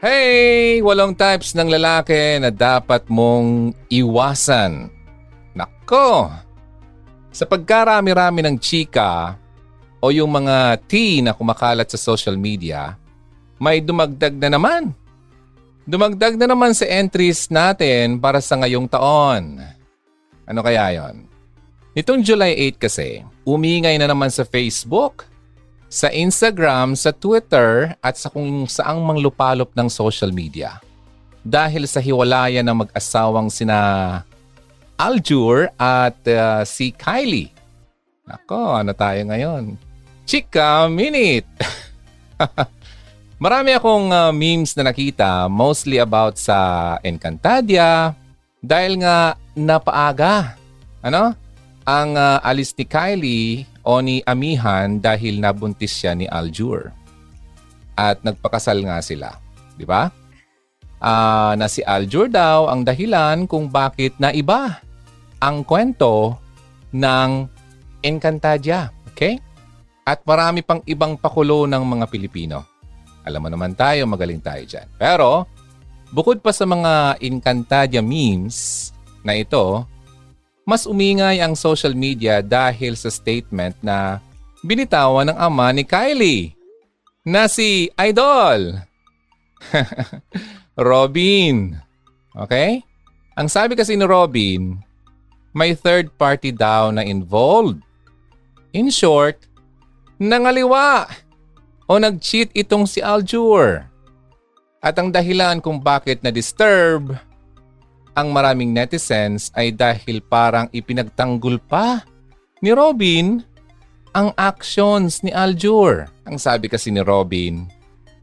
Hey! Walong types ng lalaki na dapat mong iwasan. Nako! Sa pagkarami-rami ng chika o yung mga tea na kumakalat sa social media, may dumagdag na naman. Dumagdag na naman sa entries natin para sa ngayong taon. Ano kaya yon? Nitong July 8 kasi, umingay na naman sa Facebook, sa Instagram, sa Twitter at sa kung saang manglupalop ng social media. Dahil sa hiwalayan ng mag-asawang sina Aljur at uh, si Kylie. Nako, ano tayo ngayon? Chika Minute! Marami akong uh, memes na nakita mostly about sa Encantadia dahil nga napaaga. Ano? Ang uh, alis ni Kylie o ni Amihan dahil nabuntis siya ni Aljur. At nagpakasal nga sila. Di ba? Uh, na si Aljur daw ang dahilan kung bakit na iba ang kwento ng Encantadia. Okay? At marami pang ibang pakulo ng mga Pilipino. Alam mo naman tayo, magaling tayo dyan. Pero, bukod pa sa mga Encantadia memes na ito, mas umingay ang social media dahil sa statement na binitawan ng ama ni Kylie na si Idol. Robin. Okay? Ang sabi kasi ni Robin, may third party daw na involved. In short, nangaliwa o nag-cheat itong si Aljur. At ang dahilan kung bakit na-disturb ang maraming netizens ay dahil parang ipinagtanggol pa ni Robin ang actions ni Aljur. Ang sabi kasi ni Robin,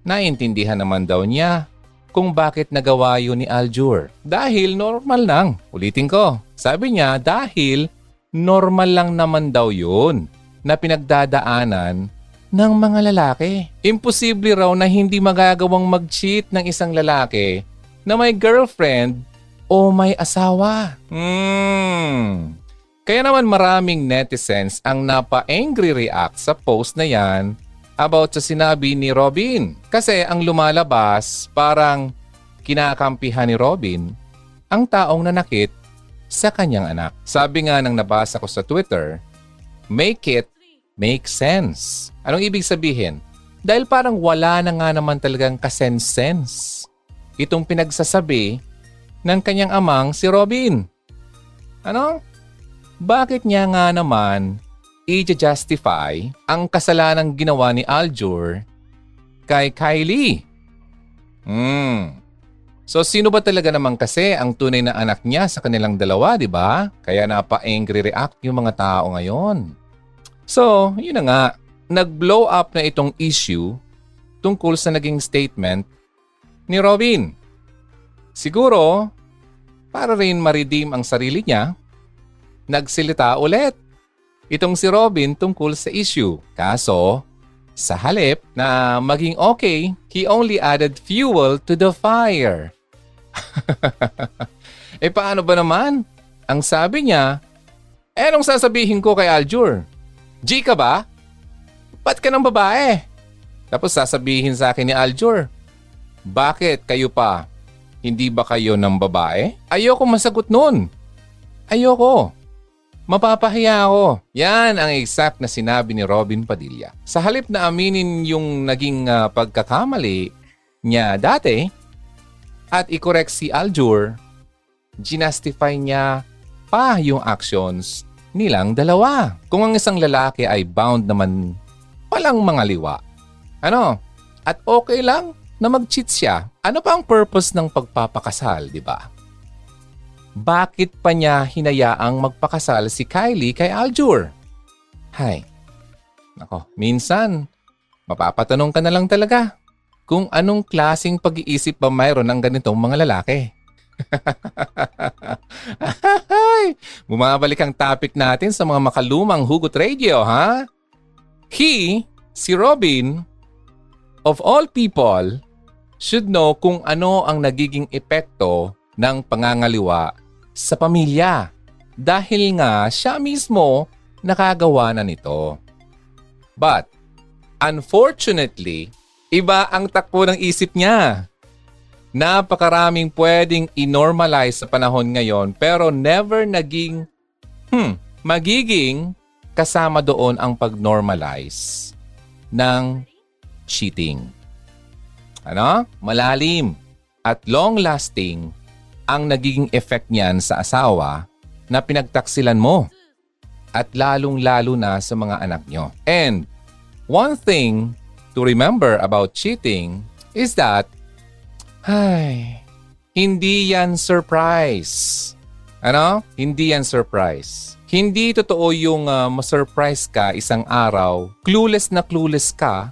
naintindihan naman daw niya kung bakit nagawa yun ni Aljur. Dahil normal lang. Ulitin ko. Sabi niya dahil normal lang naman daw yun na pinagdadaanan ng mga lalaki. Imposible raw na hindi magagawang mag-cheat ng isang lalaki na may girlfriend o may asawa. Hmm. Kaya naman maraming netizens ang napa-angry react sa post na yan about sa sinabi ni Robin. Kasi ang lumalabas parang kinakampihan ni Robin ang taong nanakit sa kanyang anak. Sabi nga ng nabasa ko sa Twitter, make it make sense. Anong ibig sabihin? Dahil parang wala na nga naman talagang kasense-sense. Itong pinagsasabi ng kanyang amang si Robin. Ano? Bakit niya nga naman i-justify ang kasalanang ginawa ni Aljur kay Kylie? Hmm. So sino ba talaga naman kasi ang tunay na anak niya sa kanilang dalawa, di ba? Kaya napa-angry react yung mga tao ngayon. So, yun na nga, nag-blow up na itong issue tungkol sa naging statement ni Robin. Siguro, para rin ma-redeem ang sarili niya, nagsilita ulit. Itong si Robin tungkol sa issue. Kaso, sa halip na maging okay, he only added fuel to the fire. eh paano ba naman? Ang sabi niya, eh anong sasabihin ko kay Aljur? G ka ba? Ba't ka ng babae? Tapos sasabihin sa akin ni Aljur, bakit kayo pa hindi ba kayo ng babae? Ayoko masagot nun. Ayoko. Mapapahiya ako. Yan ang exact na sinabi ni Robin Padilla. Sa halip na aminin yung naging uh, pagkakamali niya dati at i-correct si Aljur, ginastify niya pa yung actions nilang dalawa. Kung ang isang lalaki ay bound naman walang mga liwa. Ano? At okay lang na mag-cheat siya, ano pa ang purpose ng pagpapakasal, di ba? Bakit pa niya hinayaang magpakasal si Kylie kay Aljur? Hay, nako, minsan, mapapatanong ka na lang talaga kung anong klasing pag-iisip ba mayroon ng ganitong mga lalaki. Bumabalik ang topic natin sa mga makalumang hugot radio, ha? He, si Robin, of all people, should know kung ano ang nagiging epekto ng pangangaliwa sa pamilya dahil nga siya mismo nakagawa na nito. But, unfortunately, iba ang takbo ng isip niya. Napakaraming pwedeng inormalize sa panahon ngayon pero never naging, hmm, magiging kasama doon ang pag-normalize ng cheating. Ano? Malalim at long-lasting ang nagiging effect niyan sa asawa na pinagtaksilan mo at lalong-lalo na sa mga anak nyo. And one thing to remember about cheating is that ay, hindi yan surprise. Ano? Hindi yan surprise. Hindi totoo yung uh, ma-surprise ka isang araw, clueless na clueless ka,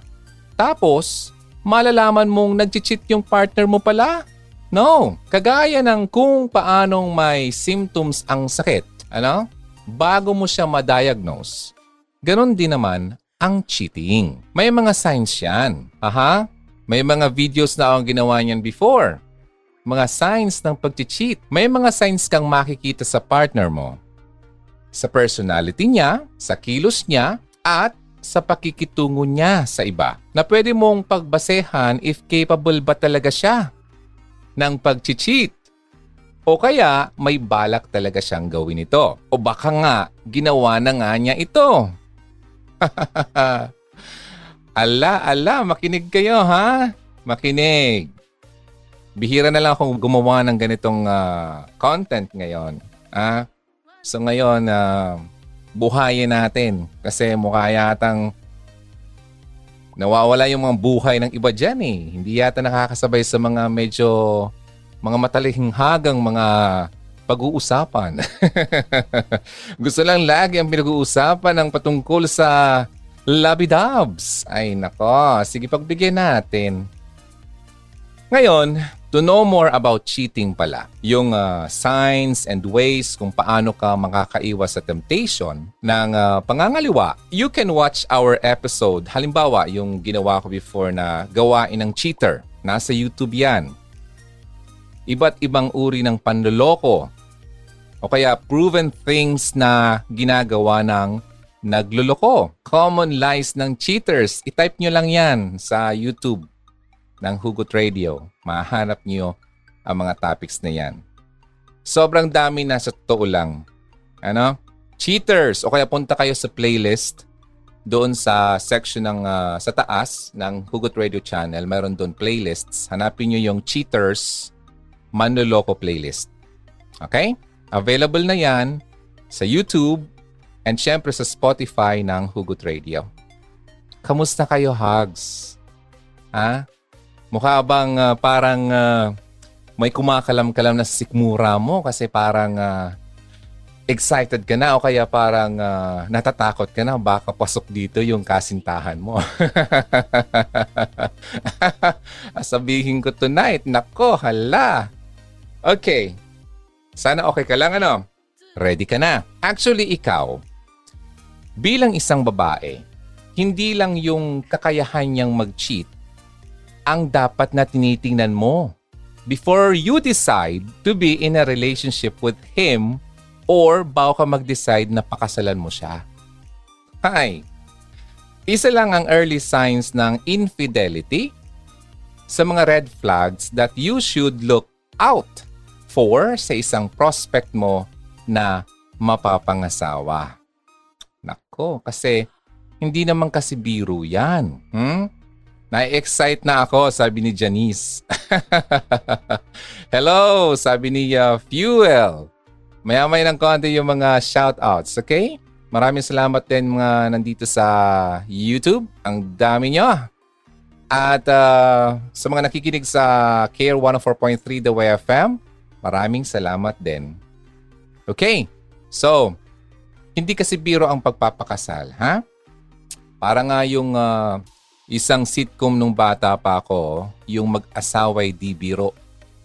tapos malalaman mong nag-cheat yung partner mo pala. No, kagaya ng kung paanong may symptoms ang sakit, ano? Bago mo siya ma-diagnose. Ganon din naman ang cheating. May mga signs yan. Aha, may mga videos na akong ginawa niyan before. Mga signs ng pag-cheat. May mga signs kang makikita sa partner mo. Sa personality niya, sa kilos niya, at sa pakikitungo niya sa iba. Na pwede mong pagbasehan if capable ba talaga siya ng pag-cheat. O kaya may balak talaga siyang gawin ito. O baka nga ginawa na nga niya ito. Ala, ala, makinig kayo ha. Makinig. Bihira na lang akong gumawa ng ganitong uh, content ngayon. Ah, so ngayon, uh, buhayin natin. Kasi mukha yatang nawawala yung mga buhay ng iba dyan eh. Hindi yata nakakasabay sa mga medyo mga matalihinghagang mga pag-uusapan. Gusto lang lagi ang pinag-uusapan ng patungkol sa Labidabs. Ay nako, sige pagbigyan natin. Ngayon, to know more about cheating pala, yung uh, signs and ways kung paano ka makakaiwas sa temptation ng uh, pangangaliwa, you can watch our episode. Halimbawa, yung ginawa ko before na gawain ng cheater. Nasa YouTube yan. Iba't ibang uri ng panloloko o kaya proven things na ginagawa ng nagluloko. Common lies ng cheaters. I-type nyo lang yan sa YouTube ng Hugot Radio. Mahanap nyo ang mga topics na yan. Sobrang dami na sa totoo lang. Ano? Cheaters. O kaya punta kayo sa playlist doon sa section ng uh, sa taas ng Hugot Radio channel. Meron doon playlists. Hanapin nyo yung Cheaters Manloloko playlist. Okay? Available na yan sa YouTube and syempre sa Spotify ng Hugot Radio. Kamusta kayo, Hugs? Ha? Mukha bang uh, parang uh, may kumakalam-kalam na sikmura mo kasi parang uh, excited ka na o kaya parang uh, natatakot ka na baka pasok dito yung kasintahan mo. Sabihin ko tonight, nako, hala. Okay. Sana okay ka lang ano? Ready ka na. Actually, ikaw, bilang isang babae, hindi lang yung kakayahan niyang mag-cheat ang dapat na tinitingnan mo before you decide to be in a relationship with him or bago ka mag-decide na pakasalan mo siya. Hi! Isa lang ang early signs ng infidelity sa mga red flags that you should look out for sa isang prospect mo na mapapangasawa. Nako, kasi hindi naman kasi biro yan. Hmm? Na-excite na ako, sabi ni Janice. Hello, sabi ni uh, Fuel. Mayamay ng konti yung mga shoutouts, okay? Maraming salamat din mga nandito sa YouTube. Ang dami nyo. At uh, sa mga nakikinig sa Care 104.3 The Way FM, maraming salamat din. Okay, so hindi kasi biro ang pagpapakasal, ha? Para nga yung uh, isang sitcom nung bata pa ako, yung mag-asaway di biro.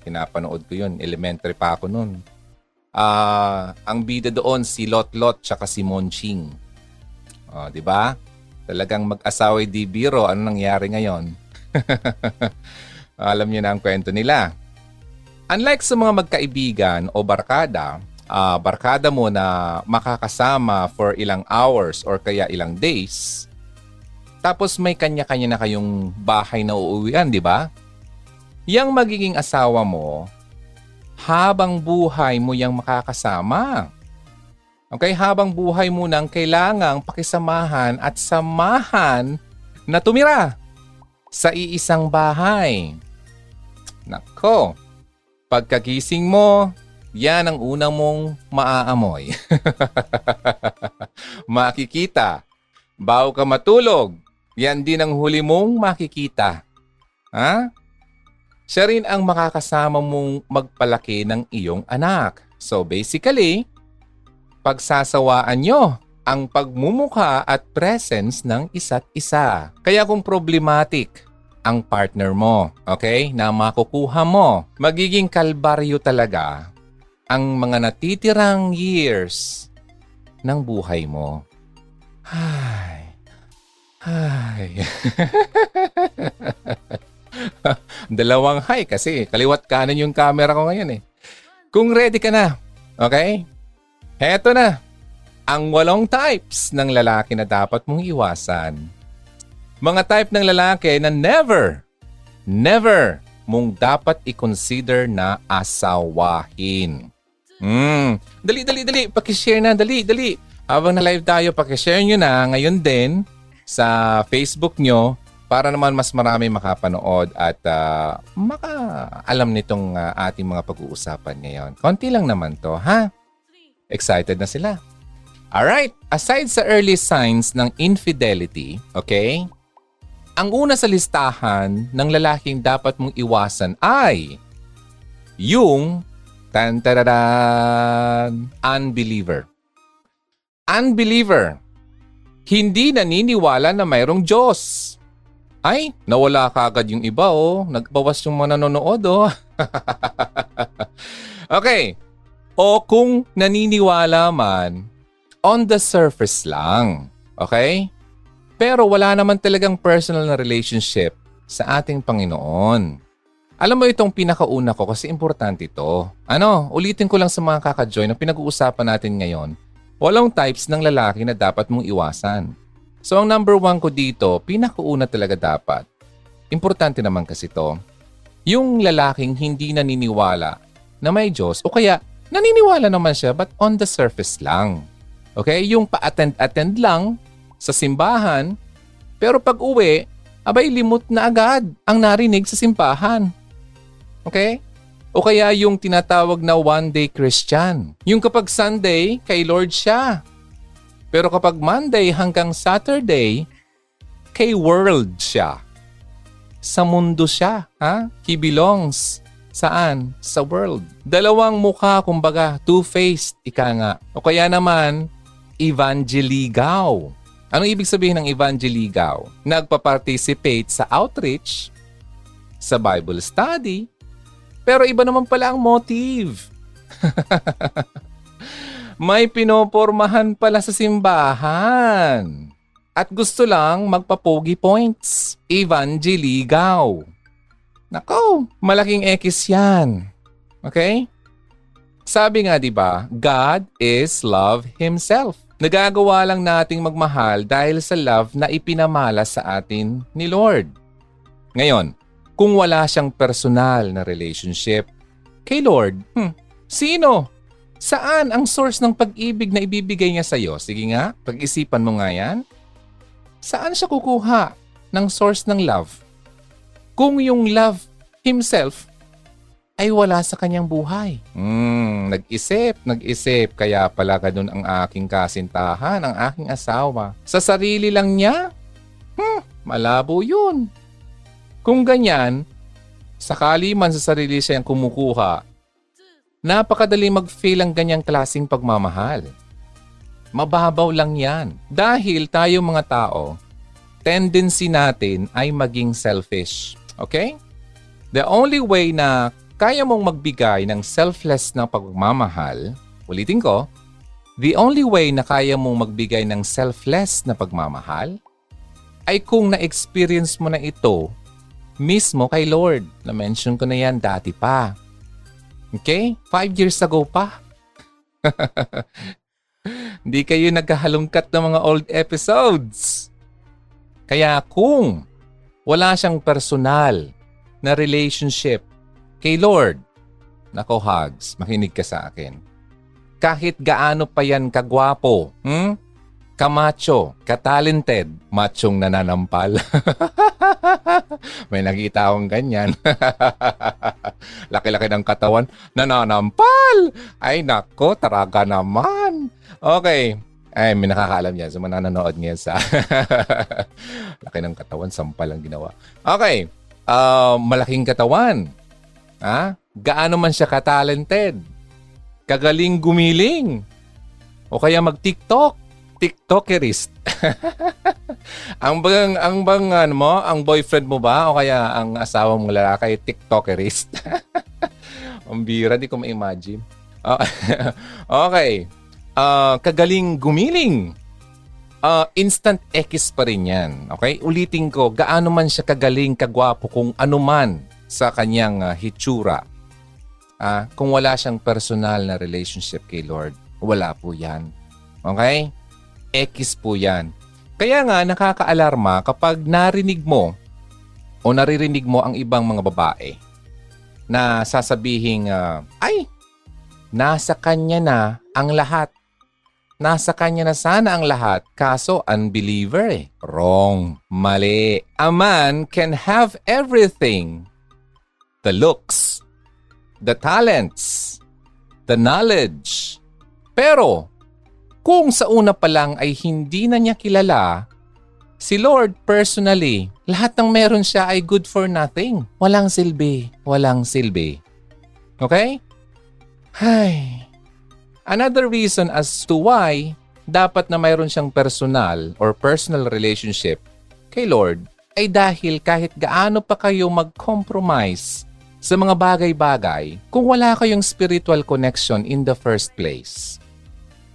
Pinapanood ko yun. Elementary pa ako noon. Uh, ang bida doon si Lot Lot tsaka si Monching. Oh, 'di ba? Talagang mag-asaway di biro. Ano nangyari ngayon? Alam niyo na ang kwento nila. Unlike sa mga magkaibigan o barkada, uh, barkada mo na makakasama for ilang hours or kaya ilang days, tapos may kanya-kanya na kayong bahay na uuwian, di ba? yang magiging asawa mo habang buhay mo yang makakasama. Okay, habang buhay mo nang kailangang pakisamahan at samahan na tumira sa iisang bahay. Nako, pagkagising mo, yan ang unang mong maaamoy. makikita. Bago ka matulog, yan din ang huli mong makikita. Ha? Siya rin ang makakasama mong magpalaki ng iyong anak. So basically, pagsasawaan nyo ang pagmumukha at presence ng isa't isa. Kaya kung problematic ang partner mo, okay, na makukuha mo, magiging kalbaryo talaga ang mga natitirang years ng buhay mo. Ay. Ay. Dalawang hi kasi kaliwat kanan yung camera ko ngayon eh. Kung ready ka na, okay? Heto na, ang walong types ng lalaki na dapat mong iwasan. Mga type ng lalaki na never, never mong dapat i-consider na asawahin. Hmm, dali, dali, dali, pakishare na, dali, dali. Habang na-live tayo, pakishare nyo na ngayon din sa Facebook nyo para naman mas marami makapanood at uh, makaalam nitong uh, ating mga pag-uusapan ngayon. Konti lang naman to, ha? Excited na sila. Alright, aside sa early signs ng infidelity, okay? Ang una sa listahan ng lalaking dapat mong iwasan ay yung tan unbeliever. Unbeliever. Hindi naniniwala na mayroong Diyos. Ay, nawala kagad yung iba oh. Nagbawas yung mga nanonood oh. okay. O kung naniniwala man, on the surface lang. Okay? Pero wala naman talagang personal na relationship sa ating Panginoon. Alam mo itong pinakauna ko kasi importante ito. Ano, ulitin ko lang sa mga kaka-join na pinag-uusapan natin ngayon. Walang types ng lalaki na dapat mong iwasan. So ang number one ko dito, pinakauna talaga dapat. Importante naman kasi to. Yung lalaking hindi naniniwala na may Diyos o kaya naniniwala naman siya but on the surface lang. Okay? Yung pa-attend-attend lang sa simbahan pero pag uwi, abay limot na agad ang narinig sa simbahan. Okay? O kaya yung tinatawag na one-day Christian. Yung kapag Sunday, kay Lord siya. Pero kapag Monday hanggang Saturday, kay world siya. Sa mundo siya. Ha? He belongs. Saan? Sa world. Dalawang mukha, kumbaga, two-faced, ika nga. O kaya naman, evangeligaw. Ano ibig sabihin ng evangeligaw? Nagpa-participate sa outreach, sa Bible study, pero iba naman pala ang motive. may pinopormahan pala sa simbahan. At gusto lang magpapogi points. Evangeligaw. Nako, malaking X yan. Okay? Sabi nga 'di ba, God is love himself. Nagagawa lang nating magmahal dahil sa love na ipinamala sa atin ni Lord. Ngayon, kung wala siyang personal na relationship kay Lord, hmm, sino Saan ang source ng pag-ibig na ibibigay niya sa iyo? Sige nga, pag-isipan mo nga yan. Saan siya kukuha ng source ng love? Kung yung love himself ay wala sa kanyang buhay. Hmm, nag-isip, nag-isip. Kaya pala ganun ang aking kasintahan, ang aking asawa. Sa sarili lang niya? Hmm, malabo yun. Kung ganyan, sakali man sa sarili siyang kumukuha Napakadali mag-fail ang ganyang klasing pagmamahal. Mababaw lang yan. Dahil tayo mga tao, tendency natin ay maging selfish. Okay? The only way na kaya mong magbigay ng selfless na pagmamahal, ulitin ko, the only way na kaya mong magbigay ng selfless na pagmamahal ay kung na-experience mo na ito mismo kay Lord. Na-mention ko na yan dati pa. Okay? Five years ago pa. Hindi kayo nagkahalungkat ng mga old episodes. Kaya kung wala siyang personal na relationship kay Lord. Nako, Hugs, makinig ka sa akin. Kahit gaano pa yan kagwapo, hmm? Kamacho, katalented, machong nananampal. May nakita akong ganyan. Laki-laki ng katawan, nananampal! Ay nako, taraga naman. Okay, ay, may nakakaalam yan. So, mananonood ngayon sa... Laki ng katawan, sampal ang ginawa. Okay. Uh, malaking katawan. Ha? Gaano man siya katalented. Kagaling gumiling. O kaya mag-TikTok. TikTokerist. ang bang ang bang ano mo, ang boyfriend mo ba o kaya ang asawa mong lalaki TikTokerist? ang bira, di ko ma-imagine. okay uh, kagaling gumiling. Uh, instant X pa rin yan. Okay? Ulitin ko, gaano man siya kagaling, kagwapo, kung ano man sa kanyang uh, hitsura. Uh, kung wala siyang personal na relationship kay Lord, wala po yan. Okay? X po yan. Kaya nga nakakaalarma kapag narinig mo o naririnig mo ang ibang mga babae na sasabihin, uh, ay, nasa kanya na ang lahat. Nasa kanya na sana ang lahat, kaso unbeliever eh. Wrong. Mali. A man can have everything. The looks, the talents, the knowledge. Pero, kung sa una pa lang ay hindi na niya kilala, si Lord personally, lahat ng meron siya ay good for nothing. Walang silbi. Walang silbi. Okay? Hay, Another reason as to why dapat na mayroon siyang personal or personal relationship kay Lord ay dahil kahit gaano pa kayo mag-compromise sa mga bagay-bagay kung wala kayong spiritual connection in the first place.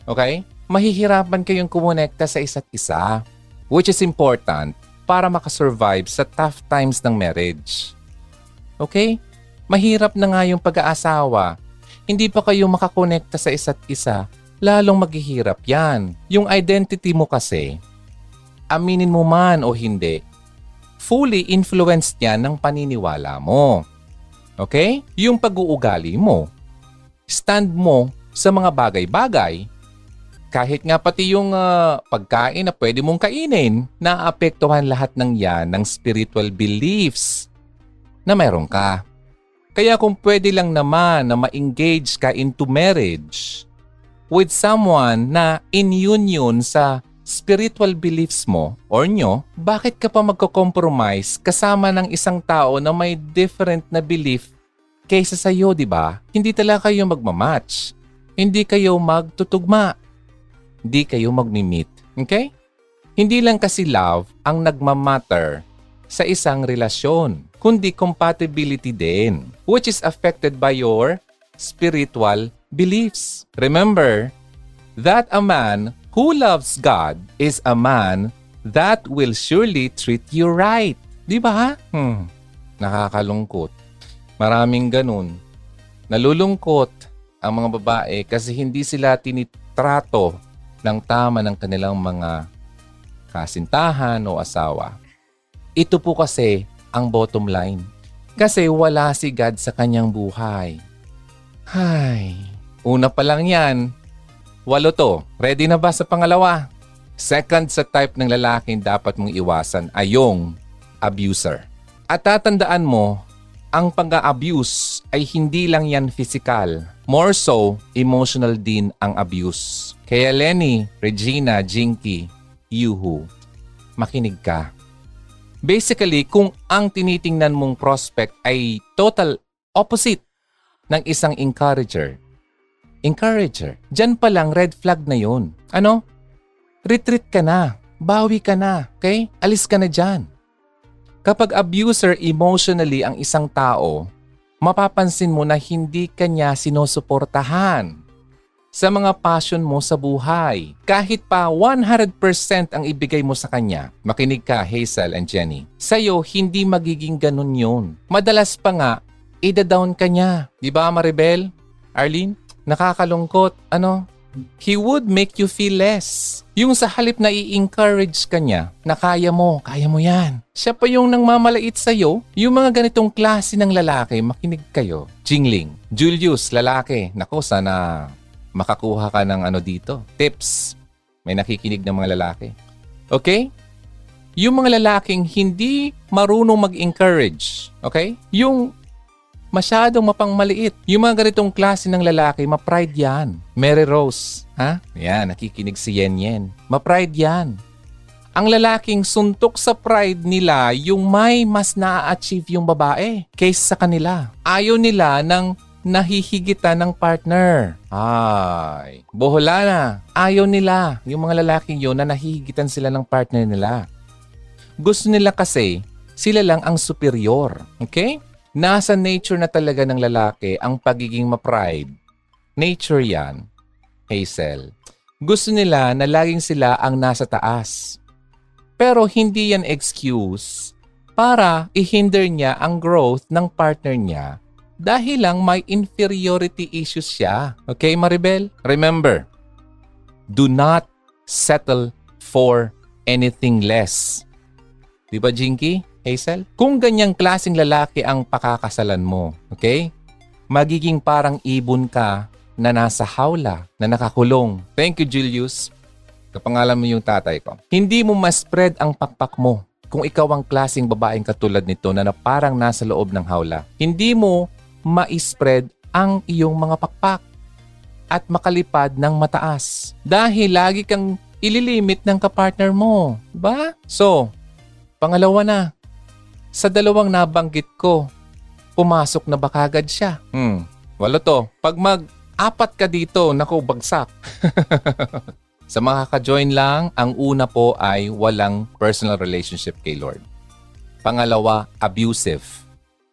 Okay? Mahihirapan kayong kumonekta sa isa't isa, which is important para makasurvive sa tough times ng marriage. Okay? Mahirap na nga yung pag-aasawa hindi pa kayo makakonekta sa isa't isa, lalong maghihirap yan. Yung identity mo kasi, aminin mo man o hindi, fully influenced yan ng paniniwala mo. Okay? Yung pag-uugali mo, stand mo sa mga bagay-bagay, kahit nga pati yung uh, pagkain na pwede mong kainin, naapektuhan lahat ng yan ng spiritual beliefs na meron ka. Kaya kung pwede lang naman na ma-engage ka into marriage with someone na in union sa spiritual beliefs mo or nyo, bakit ka pa magko-compromise kasama ng isang tao na may different na belief kaysa sa iyo, di ba? Hindi talaga kayo magmamatch. Hindi kayo magtutugma. Hindi kayo magmi-meet. Okay? Hindi lang kasi love ang nagmamatter sa isang relasyon kundi compatibility din, which is affected by your spiritual beliefs. Remember that a man who loves God is a man that will surely treat you right. Di ba? Hmm. Nakakalungkot. Maraming ganun. Nalulungkot ang mga babae kasi hindi sila tinitrato ng tama ng kanilang mga kasintahan o asawa. Ito po kasi ang bottom line. Kasi wala si God sa kanyang buhay. Hay, una pa lang yan. Walo to. Ready na ba sa pangalawa? Second sa type ng lalaking dapat mong iwasan ay yung abuser. At tatandaan mo, ang pag-abuse ay hindi lang yan physical. More so, emotional din ang abuse. Kaya Lenny, Regina, Jinky, Yuhu, makinig ka. Basically, kung ang tinitingnan mong prospect ay total opposite ng isang encourager, encourager, dyan pa lang red flag na yun. Ano? Retreat ka na. Bawi ka na. Okay? Alis ka na dyan. Kapag abuser emotionally ang isang tao, mapapansin mo na hindi kanya sinusuportahan sa mga passion mo sa buhay. Kahit pa 100% ang ibigay mo sa kanya, makinig ka Hazel and Jenny, sa'yo hindi magiging ganun yun. Madalas pa nga, ida-down ka niya. Di ba Maribel? Arlene? Nakakalungkot. Ano? he would make you feel less. Yung sa halip na i-encourage ka niya na kaya mo, kaya mo yan. Siya pa yung nang mamalait sa'yo. Yung mga ganitong klase ng lalaki, makinig kayo. Jingling. Julius, lalaki. Nako, sana makakuha ka ng ano dito. Tips. May nakikinig ng mga lalaki. Okay? Yung mga lalaking hindi marunong mag-encourage. Okay? Yung masyadong mapangmaliit. Yung mga ganitong klase ng lalaki, ma-pride yan. Mary Rose, ha? Yan, nakikinig si Yen Yen. Ma-pride yan. Ang lalaking suntok sa pride nila yung may mas na-achieve yung babae kaysa sa kanila. Ayaw nila ng nahihigitan ng partner. Ay, bohola na. Ayaw nila yung mga lalaking yun na nahihigitan sila ng partner nila. Gusto nila kasi sila lang ang superior. Okay? Nasa nature na talaga ng lalaki ang pagiging ma-pride. Nature yan, Hazel. Gusto nila na laging sila ang nasa taas. Pero hindi yan excuse para i-hinder niya ang growth ng partner niya dahil lang may inferiority issues siya. Okay, Maribel? Remember, do not settle for anything less. Di ba, Jinky? Hazel? Kung ganyang klasing lalaki ang pakakasalan mo, okay? Magiging parang ibon ka na nasa hawla, na nakakulong. Thank you, Julius. Kapangalan mo yung tatay ko. Hindi mo ma-spread ang pakpak mo kung ikaw ang klasing babaeng katulad nito na, na parang nasa loob ng hawla. Hindi mo ma-spread ang iyong mga pakpak at makalipad ng mataas. Dahil lagi kang ililimit ng kapartner mo. Ba? So, pangalawa na, sa dalawang nabanggit ko, pumasok na ba kagad siya? Hmm, wala to. Pag mag-apat ka dito, naku, bagsak. sa mga ka-join lang, ang una po ay walang personal relationship kay Lord. Pangalawa, abusive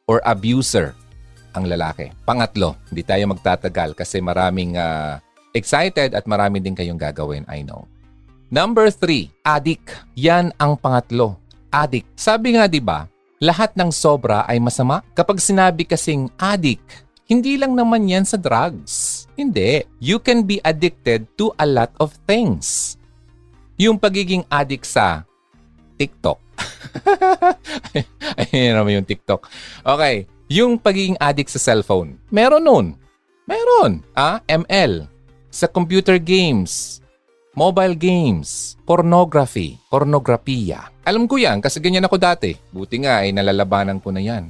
or abuser ang lalaki. Pangatlo, hindi tayo magtatagal kasi maraming uh, excited at marami din kayong gagawin, I know. Number three, addict. Yan ang pangatlo. Addict. Sabi nga 'di ba, lahat ng sobra ay masama? Kapag sinabi kasing addict, hindi lang naman yan sa drugs. Hindi. You can be addicted to a lot of things. Yung pagiging addict sa TikTok. Ayun naman yung TikTok. Okay. Yung pagiging addict sa cellphone. Meron nun. Meron. Ah, ML. Sa computer games mobile games, pornography, pornografiya. Alam ko yan kasi ganyan ako dati. Buti nga ay nalalabanan ko na yan.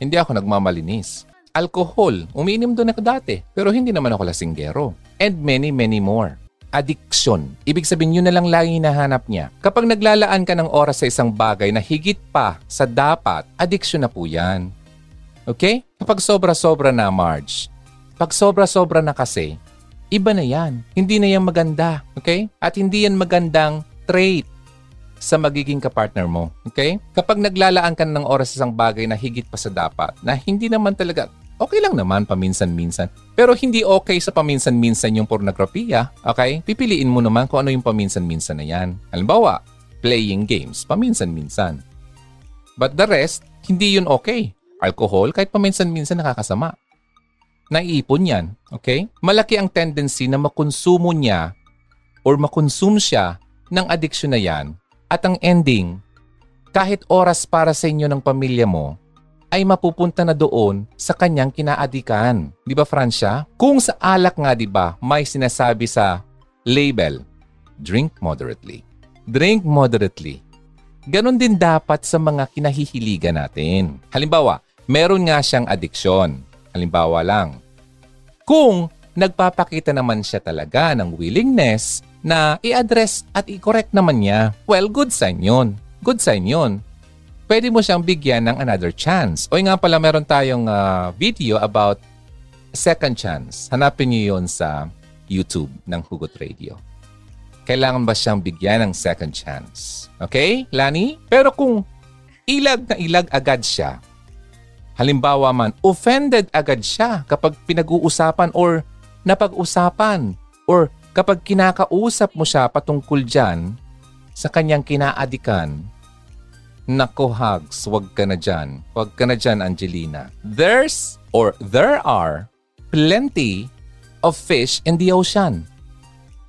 Hindi ako nagmamalinis. Alcohol, umiinom doon ako dati. Pero hindi naman ako lasinggero. And many, many more. Addiction. Ibig sabihin yun na lang lagi hinahanap niya. Kapag naglalaan ka ng oras sa isang bagay na higit pa sa dapat, addiction na po yan. Okay? Kapag sobra-sobra na, Marge. Pag sobra-sobra na kasi, iba na yan. Hindi na yan maganda. Okay? At hindi yan magandang trait sa magiging kapartner mo. Okay? Kapag naglalaan ka ng oras sa isang bagay na higit pa sa dapat, na hindi naman talaga, okay lang naman paminsan-minsan. Pero hindi okay sa paminsan-minsan yung pornografiya. Okay? Pipiliin mo naman kung ano yung paminsan-minsan na yan. Halimbawa, playing games, paminsan-minsan. But the rest, hindi yun okay. Alcohol, kahit paminsan-minsan nakakasama naiipon yan. Okay? Malaki ang tendency na makonsumo niya or makonsume siya ng addiction na yan at ang ending, kahit oras para sa inyo ng pamilya mo, ay mapupunta na doon sa kanyang kinaadikan. Di ba, Francia? Kung sa alak nga, di ba, may sinasabi sa label, drink moderately. Drink moderately. Ganon din dapat sa mga kinahihiligan natin. Halimbawa, meron nga siyang addiction. Halimbawa lang, kung nagpapakita naman siya talaga ng willingness na i-address at i-correct naman niya, well, good sign yun. Good sign yun. Pwede mo siyang bigyan ng another chance. O nga pala, meron tayong uh, video about second chance. Hanapin niyo yun sa YouTube ng Hugot Radio. Kailangan ba siyang bigyan ng second chance? Okay, Lani? Pero kung ilag na ilag agad siya, Halimbawa man, offended agad siya kapag pinag-uusapan or napag-usapan or kapag kinakausap mo siya patungkol dyan sa kanyang kinaadikan. Nako hugs, wag ka na dyan. Wag ka na dyan, Angelina. There's or there are plenty of fish in the ocean.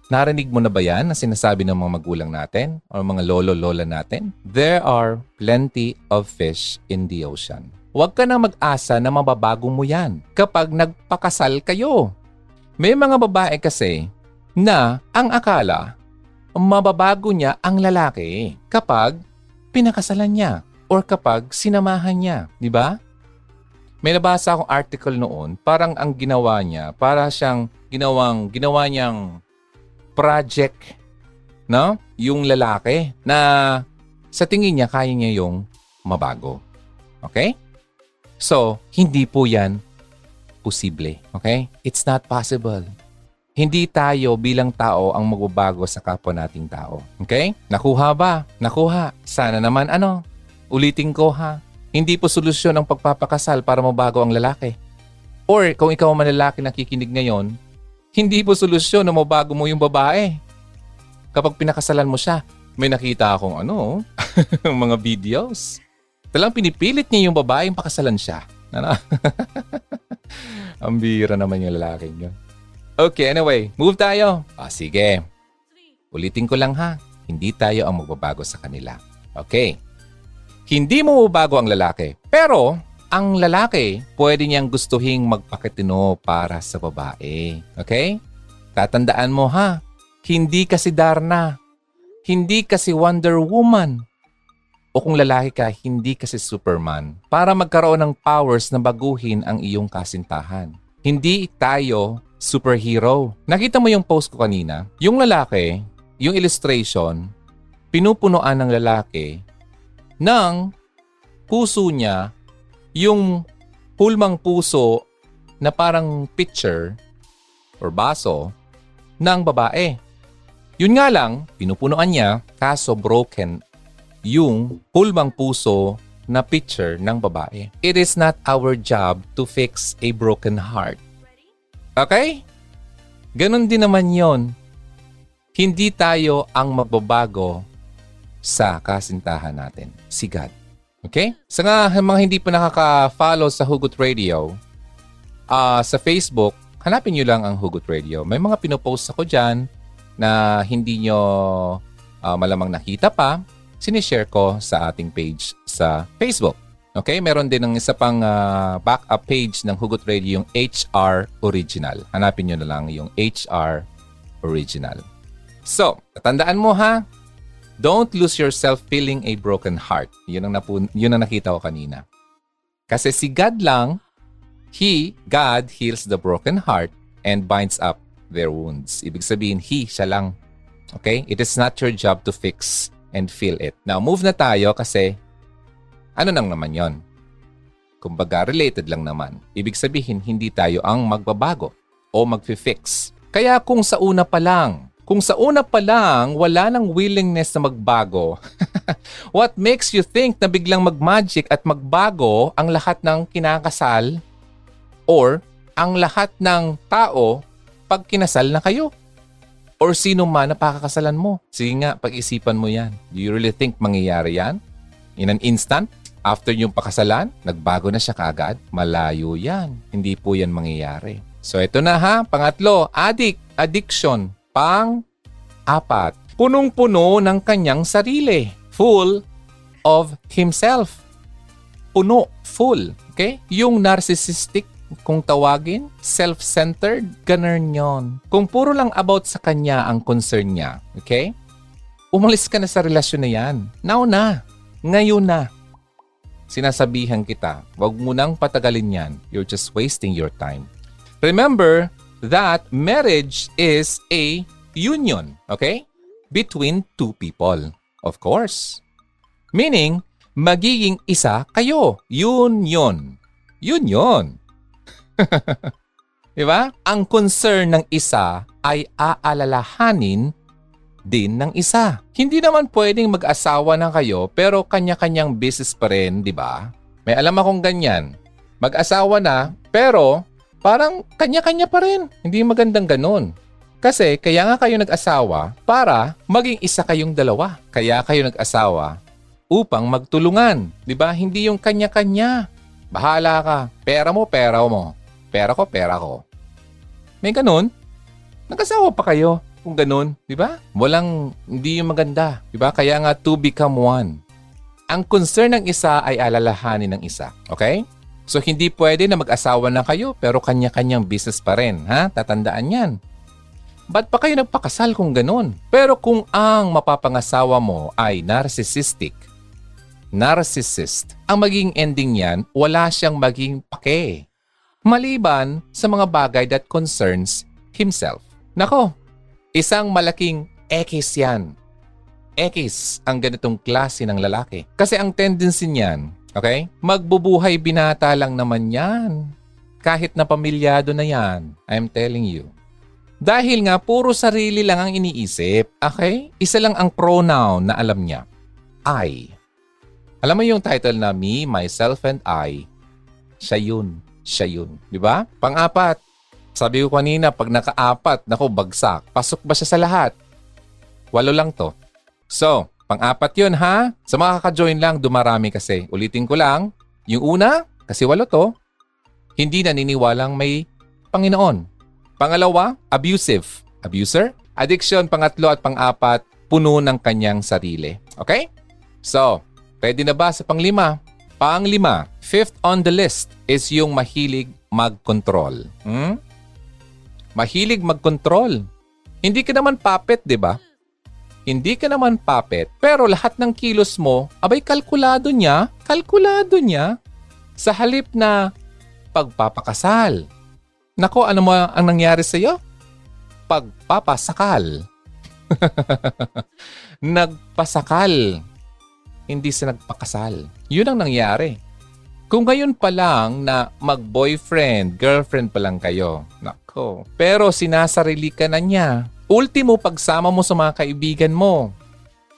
Narinig mo na ba yan na sinasabi ng mga magulang natin o mga lolo-lola natin? There are plenty of fish in the ocean. Huwag ka na mag-asa na mababago mo yan kapag nagpakasal kayo. May mga babae kasi na ang akala mababago niya ang lalaki kapag pinakasalan niya or kapag sinamahan niya, di ba? May nabasa akong article noon, parang ang ginawa niya, para siyang ginawang, ginawa niyang project, no? Yung lalaki na sa tingin niya kaya niya yung mabago. Okay? So, hindi po yan posible. Okay? It's not possible. Hindi tayo bilang tao ang magbabago sa kapwa nating tao. Okay? Nakuha ba? Nakuha. Sana naman ano? Ulitin ko ha hindi po solusyon ang pagpapakasal para mabago ang lalaki. Or kung ikaw ang lalaki nakikinig ngayon, hindi po solusyon na mabago mo yung babae. Kapag pinakasalan mo siya, may nakita akong ano, mga videos. Talang pinipilit niya yung babae yung pakasalan siya. Ano? ang bira naman yung lalaki yun. Okay, anyway, move tayo. Ah, sige. Ulitin ko lang ha, hindi tayo ang magbabago sa kanila. Okay. Hindi mo bago ang lalaki. Pero, ang lalaki, pwede niyang gustuhing magpakitino para sa babae. Okay? Tatandaan mo ha, hindi kasi Darna. Hindi kasi Wonder Woman. O kung lalaki ka, hindi kasi Superman. Para magkaroon ng powers na baguhin ang iyong kasintahan. Hindi tayo superhero. Nakita mo yung post ko kanina? Yung lalaki, yung illustration, pinupunuan ng lalaki ng puso niya yung pulmang puso na parang pitcher or baso ng babae. Yun nga lang, pinupunuan niya kaso broken yung pulmang puso na pitcher ng babae. It is not our job to fix a broken heart. Okay? Ganon din naman yon. Hindi tayo ang magbabago sa kasintahan natin, si God. Okay? Sa nga mga hindi pa nakaka-follow sa Hugot Radio, uh, sa Facebook, hanapin nyo lang ang Hugot Radio. May mga pinopost ako dyan na hindi nyo uh, malamang nakita pa, sinishare ko sa ating page sa Facebook. Okay? Meron din ng isa pang uh, backup page ng Hugot Radio, yung HR Original. Hanapin nyo na lang yung HR Original. So, tatandaan mo ha, Don't lose yourself feeling a broken heart. Yun ang, napun- yun ang nakita ko kanina. Kasi si God lang, He, God, heals the broken heart and binds up their wounds. Ibig sabihin, He, siya lang. Okay? It is not your job to fix and feel it. Now, move na tayo kasi ano nang naman yon? Kumbaga, related lang naman. Ibig sabihin, hindi tayo ang magbabago o magfi-fix. Kaya kung sa una pa lang, kung sa una pa lang wala nang willingness na magbago, what makes you think na biglang magmagic at magbago ang lahat ng kinakasal or ang lahat ng tao pag kinasal na kayo? Or sino man na pakakasalan mo? Sige nga, pag-isipan mo yan. Do you really think mangyayari yan? In an instant? After yung pakasalan, nagbago na siya kaagad? Malayo yan. Hindi po yan mangyayari. So ito na ha, pangatlo, addict, addiction Pang-apat, punong-puno ng kanyang sarili. Full of himself. Puno, full. Okay? Yung narcissistic kung tawagin, self-centered, ganun yon. Kung puro lang about sa kanya ang concern niya, okay? Umalis ka na sa relasyon na yan. Now na. Ngayon na. Sinasabihan kita, wag mo nang patagalin yan. You're just wasting your time. Remember, that marriage is a union, okay? Between two people, of course. Meaning, magiging isa kayo. Union. Union. diba? Ang concern ng isa ay aalalahanin din ng isa. Hindi naman pwedeng mag-asawa na kayo pero kanya-kanyang business pa rin, di ba? May alam akong ganyan. Mag-asawa na pero parang kanya-kanya pa rin. Hindi magandang ganun. Kasi kaya nga kayo nag-asawa para maging isa kayong dalawa. Kaya kayo nag-asawa upang magtulungan. Di ba? Hindi yung kanya-kanya. Bahala ka. Pera mo, pera mo. Pera ko, pera ko. May ganun. Nag-asawa pa kayo. kung ganun, di ba? Walang, hindi yung maganda, di ba? Kaya nga, to become one. Ang concern ng isa ay alalahanin ng isa. Okay? So, hindi pwede na mag-asawa na kayo pero kanya-kanyang business pa rin. Ha? Tatandaan yan. Ba't pa kayo nagpakasal kung ganun? Pero kung ang mapapangasawa mo ay narcissistic, narcissist, ang maging ending niyan, wala siyang maging pake. Maliban sa mga bagay that concerns himself. Nako, isang malaking X yan. X ang ganitong klase ng lalaki. Kasi ang tendency niyan, okay, magbubuhay binata lang naman yan. Kahit na pamilyado na yan, I'm telling you. Dahil nga puro sarili lang ang iniisip. Okay? Isa lang ang pronoun na alam niya. I. Alam mo yung title na me, myself, and I? Siya yun. Siya yun. Di ba? Pang-apat. Sabi ko kanina, pag naka-apat, nako, bagsak. Pasok ba siya sa lahat? Walo lang to. So, pang-apat yun ha. Sa mga kaka-join lang, dumarami kasi. Ulitin ko lang. Yung una, kasi walo to, hindi naniniwalang may Panginoon. Pangalawa, abusive. Abuser. Addiction, pangatlo at pang-apat, puno ng kanyang sarili. Okay? So, pwede na ba sa panglima? Panglima, fifth on the list is yung mahilig mag-control. Hmm? Mahilig mag-control. Hindi ka naman puppet, di ba? Hindi ka naman puppet, pero lahat ng kilos mo, abay kalkulado niya, kalkulado niya. Sa halip na pagpapakasal, Nako, ano mo ang nangyari sa iyo? Pagpapasakal. Nagpasakal. Hindi sa nagpakasal. Yun ang nangyari. Kung ngayon pa lang na mag-boyfriend, girlfriend pa lang kayo, nako. Pero sinasarili ka na niya. Ultimo pagsama mo sa mga kaibigan mo,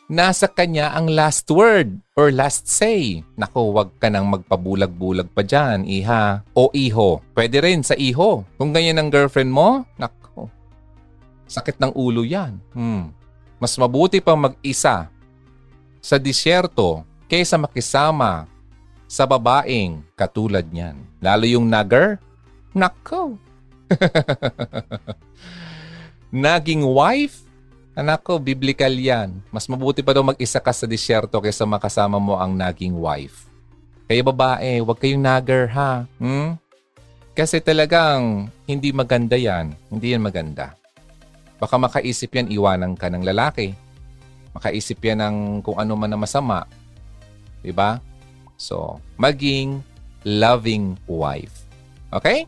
nasa kanya ang last word or last say. Nako, wag ka nang magpabulag-bulag pa dyan, iha. O iho. Pwede rin sa iho. Kung ganyan ang girlfriend mo, nako. Sakit ng ulo yan. Hmm. Mas mabuti pang mag-isa sa disyerto kaysa makisama sa babaeng katulad niyan. Lalo yung nagger, nako. Naging wife, Anak ko, biblical yan. Mas mabuti pa daw mag-isa ka sa disyerto kaysa makasama mo ang naging wife. Kaya babae, huwag kayong nagger ha. Hmm? Kasi talagang hindi maganda yan. Hindi yan maganda. Baka makaisip yan iwanan ka ng lalaki. Makaisip yan ng kung ano man na masama. Diba? So, maging loving wife. Okay?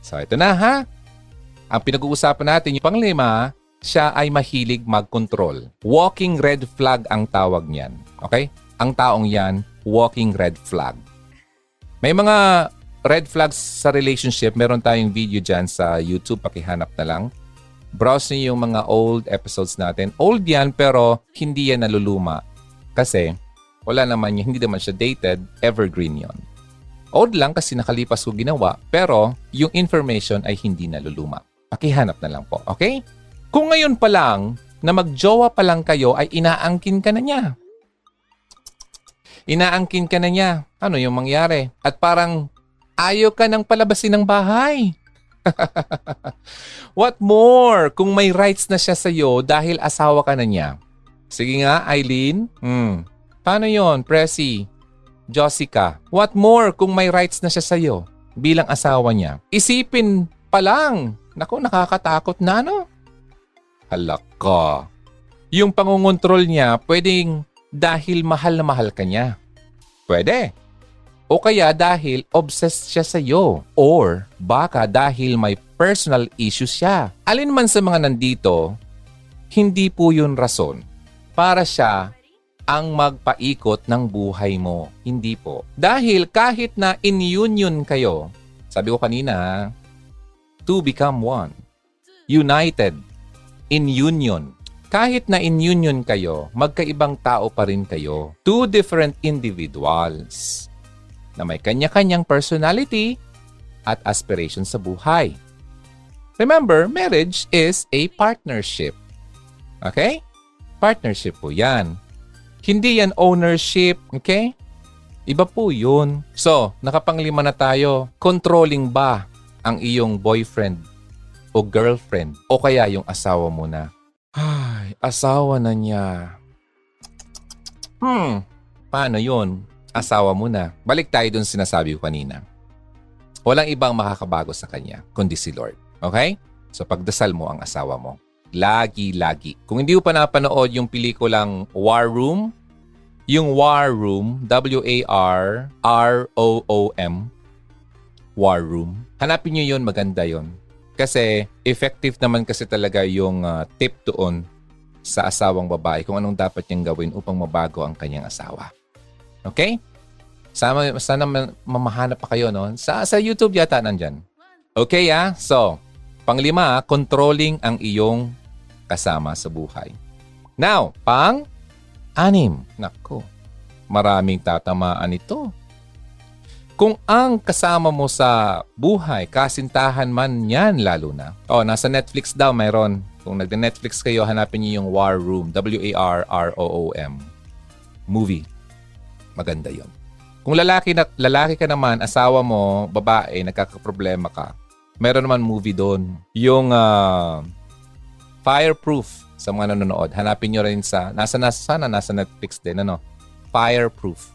So, ito na ha. Ang pinag-uusapan natin yung panglima, siya ay mahilig mag-control. Walking red flag ang tawag niyan. Okay? Ang taong yan, walking red flag. May mga red flags sa relationship. Meron tayong video dyan sa YouTube. Pakihanap na lang. Browse niyo yung mga old episodes natin. Old yan pero hindi yan naluluma. Kasi wala naman. Hindi naman siya dated. Evergreen yon. Old lang kasi nakalipas ko ginawa pero yung information ay hindi naluluma. Pakihanap na lang po. Okay? Kung ngayon pa lang, na magjowa pa lang kayo ay inaangkin ka na niya. Inaangkin ka na niya. Ano yung mangyari? At parang ayaw ka nang palabasin ng bahay. What more kung may rights na siya sa iyo dahil asawa ka na niya? Sige nga, Eileen. Hmm. Paano yon, Presi? Jessica. What more kung may rights na siya sa iyo bilang asawa niya? Isipin pa lang. Naku, nakakatakot na no? Halaka. Yung pangungontrol niya pwedeng dahil mahal na mahal ka niya. Pwede. O kaya dahil obsessed siya sa iyo. Or baka dahil may personal issues siya. Alin man sa mga nandito, hindi po yun rason para siya ang magpaikot ng buhay mo. Hindi po. Dahil kahit na in union kayo, sabi ko kanina, to become one. United in union. Kahit na in union kayo, magkaibang tao pa rin kayo. Two different individuals na may kanya-kanyang personality at aspiration sa buhay. Remember, marriage is a partnership. Okay? Partnership po yan. Hindi yan ownership, okay? Iba po yun. So, nakapanglima na tayo. Controlling ba ang iyong boyfriend o girlfriend o kaya yung asawa mo na. Ay, asawa na niya. Hmm, paano yun? Asawa mo na. Balik tayo dun sinasabi ko kanina. Walang ibang makakabago sa kanya, kundi si Lord. Okay? So pagdasal mo ang asawa mo. Lagi-lagi. Kung hindi mo pa napanood yung pelikulang War Room, yung War Room, W-A-R-R-O-O-M, War Room, hanapin nyo yun, maganda yon kasi effective naman kasi talaga yung uh, tip doon sa asawang babae kung anong dapat niyang gawin upang mabago ang kanyang asawa. Okay? Sana, sana mamahanap pa kayo, no? Sa, sa YouTube yata nandyan. Okay, ah? So, panglima, controlling ang iyong kasama sa buhay. Now, pang anim. Nako, maraming tatamaan ito. Kung ang kasama mo sa buhay, kasintahan man yan lalo na. Oh, nasa Netflix daw mayroon. Kung nagde-Netflix kayo, hanapin niyo yung War Room. W-A-R-R-O-O-M. Movie. Maganda yon. Kung lalaki, na, lalaki ka naman, asawa mo, babae, nagkakaproblema ka, meron naman movie doon. Yung uh, Fireproof sa mga nanonood. Hanapin nyo rin sa, nasa, nasa, sana nasa Netflix din, ano? Fireproof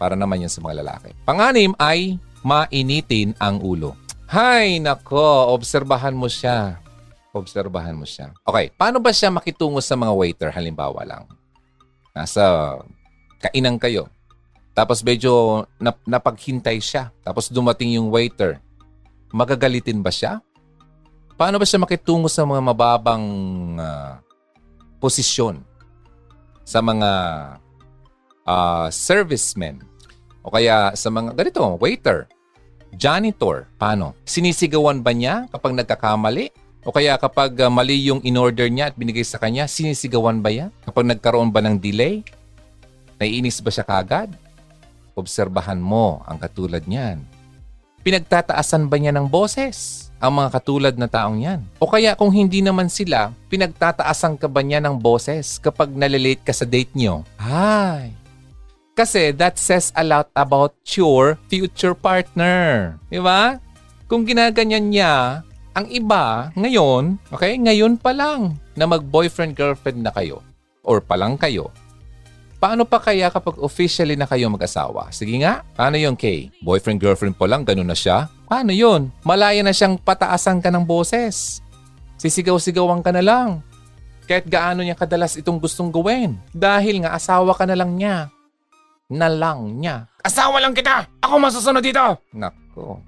para naman yan sa mga lalaki. Panganim ay mainitin ang ulo. Hay, nako, obserbahan mo siya. Obserbahan mo siya. Okay, paano ba siya makitungo sa mga waiter halimbawa lang? Nasa kainang kayo. Tapos medyo nap- napaghintay siya. Tapos dumating yung waiter. Magagalitin ba siya? Paano ba siya makitungo sa mga mababang uh, posisyon? Sa mga uh, servicemen o kaya sa mga ganito, waiter, janitor, paano? Sinisigawan ba niya kapag nagkakamali? O kaya kapag uh, mali yung in-order niya at binigay sa kanya, sinisigawan ba yan? Kapag nagkaroon ba ng delay? Naiinis ba siya kagad? Obserbahan mo ang katulad niyan. Pinagtataasan ba niya ng boses ang mga katulad na taong yan? O kaya kung hindi naman sila, pinagtataasan ka ba niya ng boses kapag nalilate ka sa date niyo? Ay, kasi that says a lot about your future partner. Di ba? Kung ginaganyan niya, ang iba, ngayon, okay, ngayon pa lang na mag-boyfriend-girlfriend na kayo or pa lang kayo, paano pa kaya kapag officially na kayo mag-asawa? Sige nga, paano yung Kay? Boyfriend-girlfriend pa lang, ganun na siya? Paano yun? Malaya na siyang pataasan ka ng boses. Sisigaw-sigawan ka na lang. Kahit gaano niya kadalas itong gustong gawin. Dahil nga asawa ka na lang niya na lang niya. Asawa lang kita! Ako masusunod dito! Nako.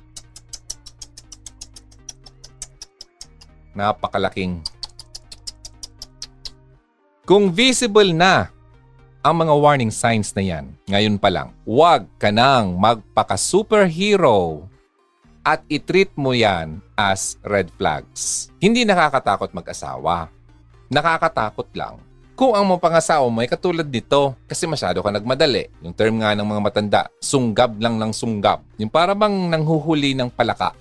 Napakalaking. Kung visible na ang mga warning signs na yan, ngayon pa lang, huwag ka nang magpaka-superhero at itreat mo yan as red flags. Hindi nakakatakot mag-asawa. Nakakatakot lang kung ang mga pangasawa mo ay katulad nito kasi masyado ka nagmadali. Yung term nga ng mga matanda, sunggab lang ng sunggab. Yung para bang nanghuhuli ng palaka.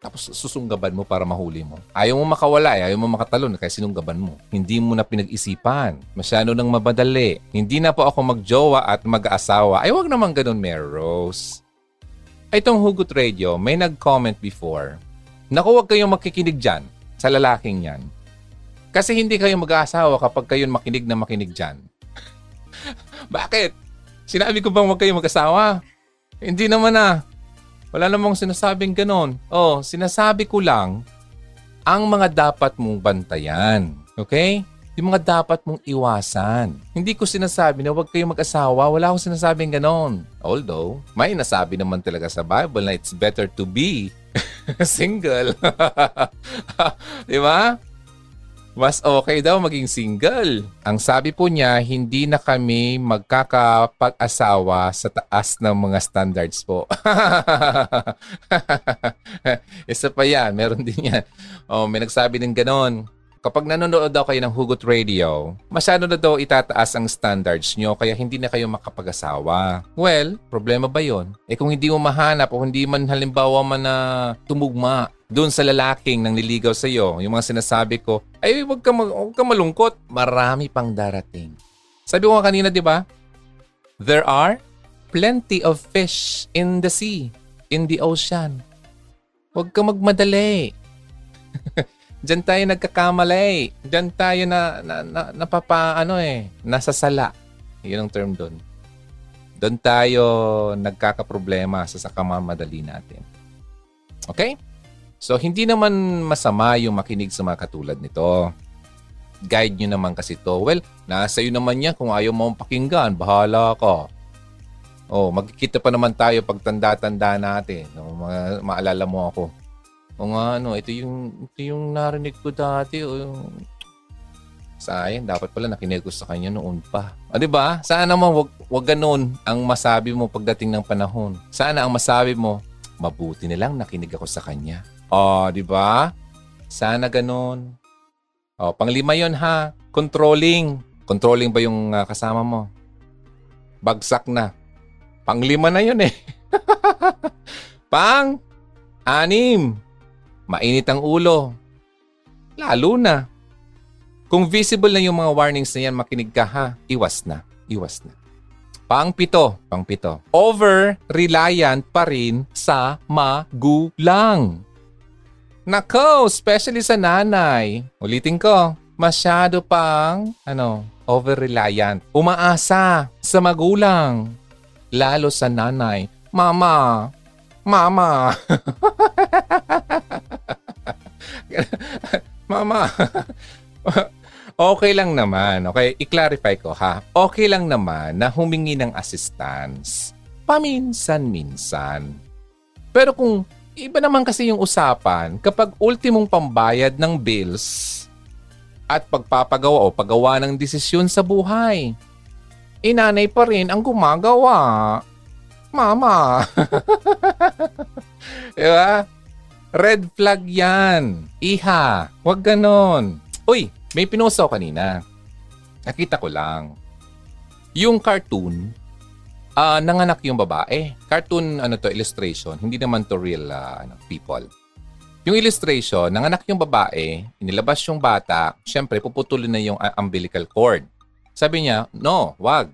Tapos susunggaban mo para mahuli mo. Ayaw mo makawala, eh. ayaw mo makatalon kaya sinunggaban mo. Hindi mo na pinag-isipan. Masyado nang mabadali. Hindi na po ako magjowa at mag-asawa. Ay, wag naman ganun, Mary Rose. Itong Hugot Radio, may nag-comment before. Naku, wag kayong makikinig dyan sa lalaking yan kasi hindi kayo mag-aasawa kapag kayo makinig na makinig dyan. Bakit? Sinabi ko bang huwag kayo mag-asawa? Hindi naman ah. Wala namang sinasabing ganon. Oh, sinasabi ko lang ang mga dapat mong bantayan. Okay? Yung mga dapat mong iwasan. Hindi ko sinasabi na huwag kayong mag-asawa. Wala akong sinasabing ganon. Although, may nasabi naman talaga sa Bible na it's better to be single. Di ba? Mas okay daw maging single. Ang sabi po niya, hindi na kami magkakapag-asawa sa taas ng mga standards po. Isa pa yan, meron din yan. Oh, may nagsabi din ganon. Kapag nanonood daw kayo ng Hugot Radio, masyado na daw itataas ang standards nyo kaya hindi na kayo makapag-asawa. Well, problema ba yon? Eh kung hindi mo mahanap o hindi man halimbawa man na tumugma doon sa lalaking nang nililigaw sa iyo, yung mga sinasabi ko, ay huwag ka, huwag ka malungkot. Marami pang darating. Sabi ko nga kanina, di ba? There are plenty of fish in the sea, in the ocean. Huwag ka magmadali. Diyan tayo nagkakamali. Diyan tayo na, na, na napapa, ano eh, nasasala. Yun ang term doon. Doon tayo nagkakaproblema sa sakamamadali natin. Okay? So, hindi naman masama yung makinig sa mga katulad nito. Guide nyo naman kasi to. Well, nasa iyo naman yan kung ayaw mo pakinggan. Bahala ka. Oh, magkikita pa naman tayo pag tanda-tanda natin. No, ma- maalala mo ako. O nga, ano, ito yung, ito yung narinig ko dati. O yung... Sayang, dapat pala nakinig ko sa kanya noon pa. O, di ba? Sana mo, wag, wag ganun ang masabi mo pagdating ng panahon. Sana ang masabi mo, mabuti na lang nakinig ako sa kanya. O, di ba? Sana ganun. O, panglima yon ha. Controlling. Controlling ba yung uh, kasama mo? Bagsak na. Panglima na yun eh. Pang anim. Mainit ang ulo. Lalo na. Kung visible na yung mga warnings na yan, makinig ka ha. Iwas na. Iwas na. Pang-pito. Pang-pito. Over-reliant pa rin sa magulang. Nako, especially sa nanay. Ulitin ko, masyado pang, ano, over-reliant. Umaasa sa magulang. Lalo sa nanay. Mama, Mama. Mama. okay lang naman. Okay, i-clarify ko ha. Okay lang naman na humingi ng assistance. Paminsan-minsan. Pero kung iba naman kasi yung usapan kapag ultimong pambayad ng bills at pagpapagawa o paggawa ng desisyon sa buhay, inanay pa rin ang gumagawa. Mama. diba? Red flag yan. Iha. Huwag ganon. Uy, may pinusaw kanina. Nakita ko lang. Yung cartoon, uh, nanganak yung babae. Cartoon, ano to, illustration. Hindi naman to real uh, ano, people. Yung illustration, nanganak yung babae, inilabas yung bata, syempre puputulin na yung umbilical cord. Sabi niya, no, wag.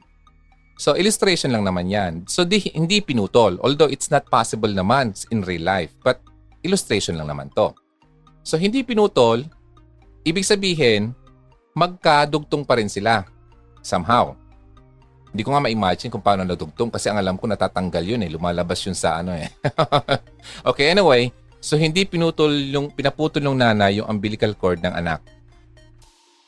So illustration lang naman yan. So di, hindi pinutol. Although it's not possible naman in real life. But illustration lang naman to. So hindi pinutol, ibig sabihin, magkadugtong pa rin sila. Somehow. Hindi ko nga ma-imagine kung paano nadugtong kasi ang alam ko natatanggal yun eh. Lumalabas yun sa ano eh. okay, anyway. So hindi pinutol yung, pinaputol ng nanay yung umbilical cord ng anak.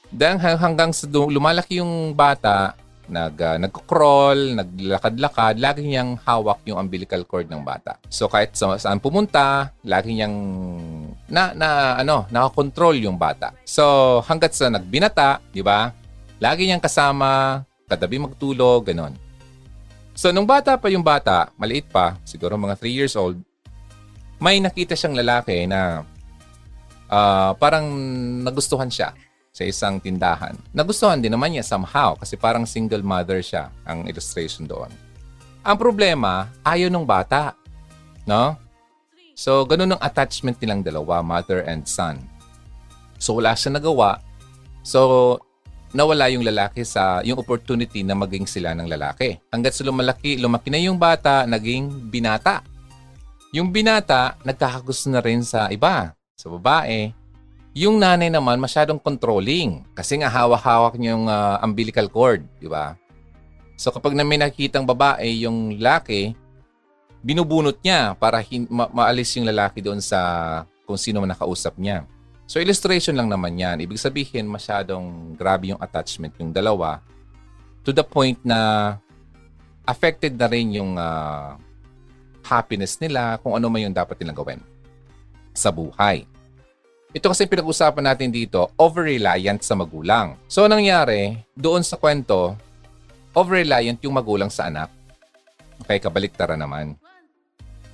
Dahil hanggang sa lumalaki yung bata, nag uh, nagko-crawl, naglakad-lakad, lagi niyang hawak yung umbilical cord ng bata. So kahit sa, saan pumunta, lagi niyang na na ano, nakakontrol yung bata. So hangga't sa nagbinata, 'di ba? Lagi niyang kasama, katabi magtulog, ganon. So nung bata pa yung bata, maliit pa, siguro mga 3 years old, may nakita siyang lalaki na uh, parang nagustuhan siya sa isang tindahan. Nagustuhan din naman niya somehow kasi parang single mother siya ang illustration doon. Ang problema, ayaw ng bata. No? So, ganun ang attachment nilang dalawa, mother and son. So, wala siya nagawa. So, nawala yung lalaki sa yung opportunity na maging sila ng lalaki. Hanggat sa lumalaki, lumaki na yung bata, naging binata. Yung binata, nagkakagusto na rin sa iba, sa babae, yung nanay naman masyadong controlling kasi nga hawak-hawak niya yung uh, umbilical cord, di ba? So kapag na may nakikitang babae yung laki, binubunot niya para hin- ma- maalis yung lalaki doon sa kung sino man nakausap niya. So illustration lang naman yan. Ibig sabihin masyadong grabe yung attachment yung dalawa to the point na affected na rin yung uh, happiness nila kung ano man yung dapat nilang gawin sa buhay. Ito kasi pinag-usapan natin dito, over-reliant sa magulang. So, nangyari, doon sa kwento, over-reliant yung magulang sa anak. Okay, kabaliktara naman.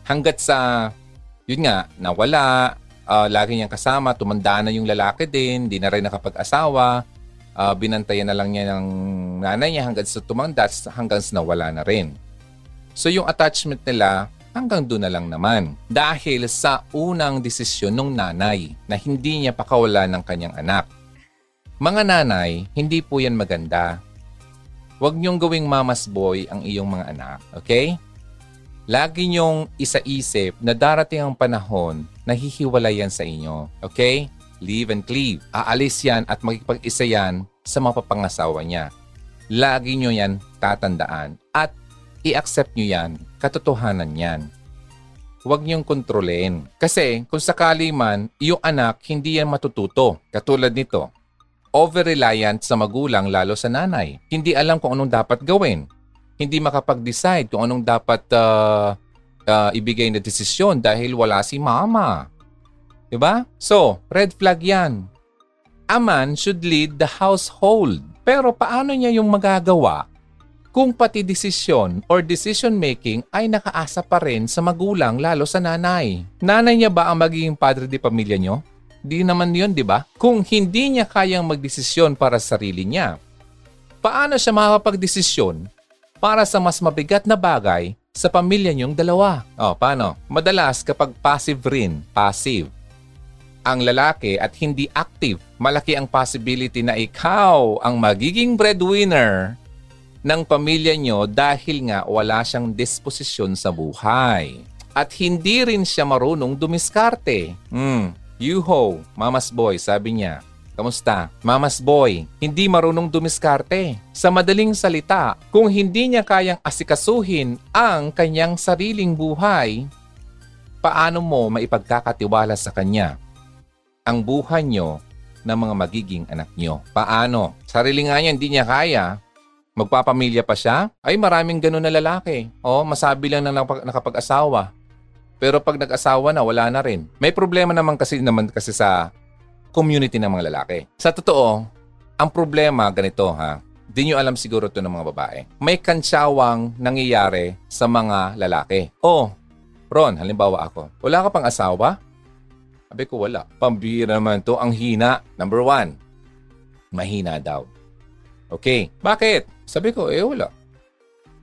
Hanggat sa, yun nga, nawala, uh, lagi niyang kasama, tumanda na yung lalaki din, di na rin nakapag-asawa, uh, binantayan na lang niya ng nanay niya hanggang sa tumanda, hanggang sa nawala na rin. So, yung attachment nila, hanggang doon na lang naman. Dahil sa unang desisyon ng nanay na hindi niya pakawala ng kanyang anak. Mga nanay, hindi po yan maganda. Huwag niyong gawing mama's boy ang iyong mga anak, okay? Lagi niyong isa-isip na darating ang panahon na hihiwalay yan sa inyo, okay? Leave and cleave. Aalis yan at magkipag-isa yan sa mga papangasawa niya. Lagi nyo yan tatandaan at i-accept nyo yan, katotohanan yan. Huwag niyong kontrolin. Kasi kung sakali man, yung anak hindi yan matututo. Katulad nito, over-reliant sa magulang lalo sa nanay. Hindi alam kung anong dapat gawin. Hindi makapag-decide kung anong dapat uh, uh, ibigay na desisyon dahil wala si mama. Diba? So, red flag yan. A man should lead the household. Pero paano niya yung magagawa kung pati desisyon or decision making ay nakaasa pa rin sa magulang lalo sa nanay. Nanay niya ba ang magiging padre di pamilya niyo? Di naman yun, di ba? Kung hindi niya kayang magdesisyon para sa sarili niya, paano siya makapagdesisyon para sa mas mabigat na bagay sa pamilya niyong dalawa? O, paano? Madalas kapag passive rin, passive, ang lalaki at hindi active, malaki ang possibility na ikaw ang magiging breadwinner ng pamilya nyo dahil nga wala siyang disposisyon sa buhay. At hindi rin siya marunong dumiskarte. Hmm, Yuho, mama's boy, sabi niya. Kamusta? Mama's boy, hindi marunong dumiskarte. Sa madaling salita, kung hindi niya kayang asikasuhin ang kanyang sariling buhay, paano mo maipagkakatiwala sa kanya ang buhay nyo ng mga magiging anak nyo? Paano? Sarili nga niya, hindi niya kaya magpapamilya pa siya, ay maraming ganun na lalaki. O, masabi lang na nakapag-asawa. Pero pag nag-asawa na, wala na rin. May problema naman kasi naman kasi sa community ng mga lalaki. Sa totoo, ang problema ganito ha, di nyo alam siguro to ng mga babae. May kansyawang nangyayari sa mga lalaki. Oh, Ron, halimbawa ako, wala ka pang asawa? Sabi ko, wala. Pambira naman to. Ang hina. Number one, mahina daw. Okay. Bakit? Sabi ko, eh wala.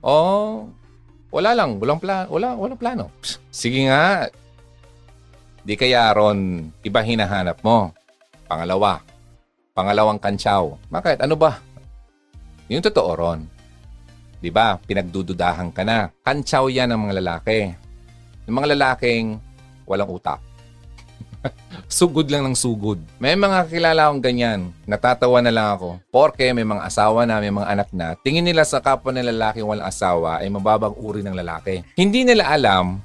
Oh, wala lang. Walang, plan, wala, walang plano. Sige nga. Di kaya ron, iba hinahanap mo. Pangalawa. Pangalawang kantsaw. Bakit? Ano ba? Yung totoo ron. Di ba? Pinagdududahan ka na. Kantsaw yan ng mga lalaki. Yung mga lalaking walang utak sugod lang ng sugod. May mga kilala akong ganyan. Natatawa na lang ako. Porke may mga asawa na, may mga anak na. Tingin nila sa kapwa ng lalaki walang asawa ay mababang uri ng lalaki. Hindi nila alam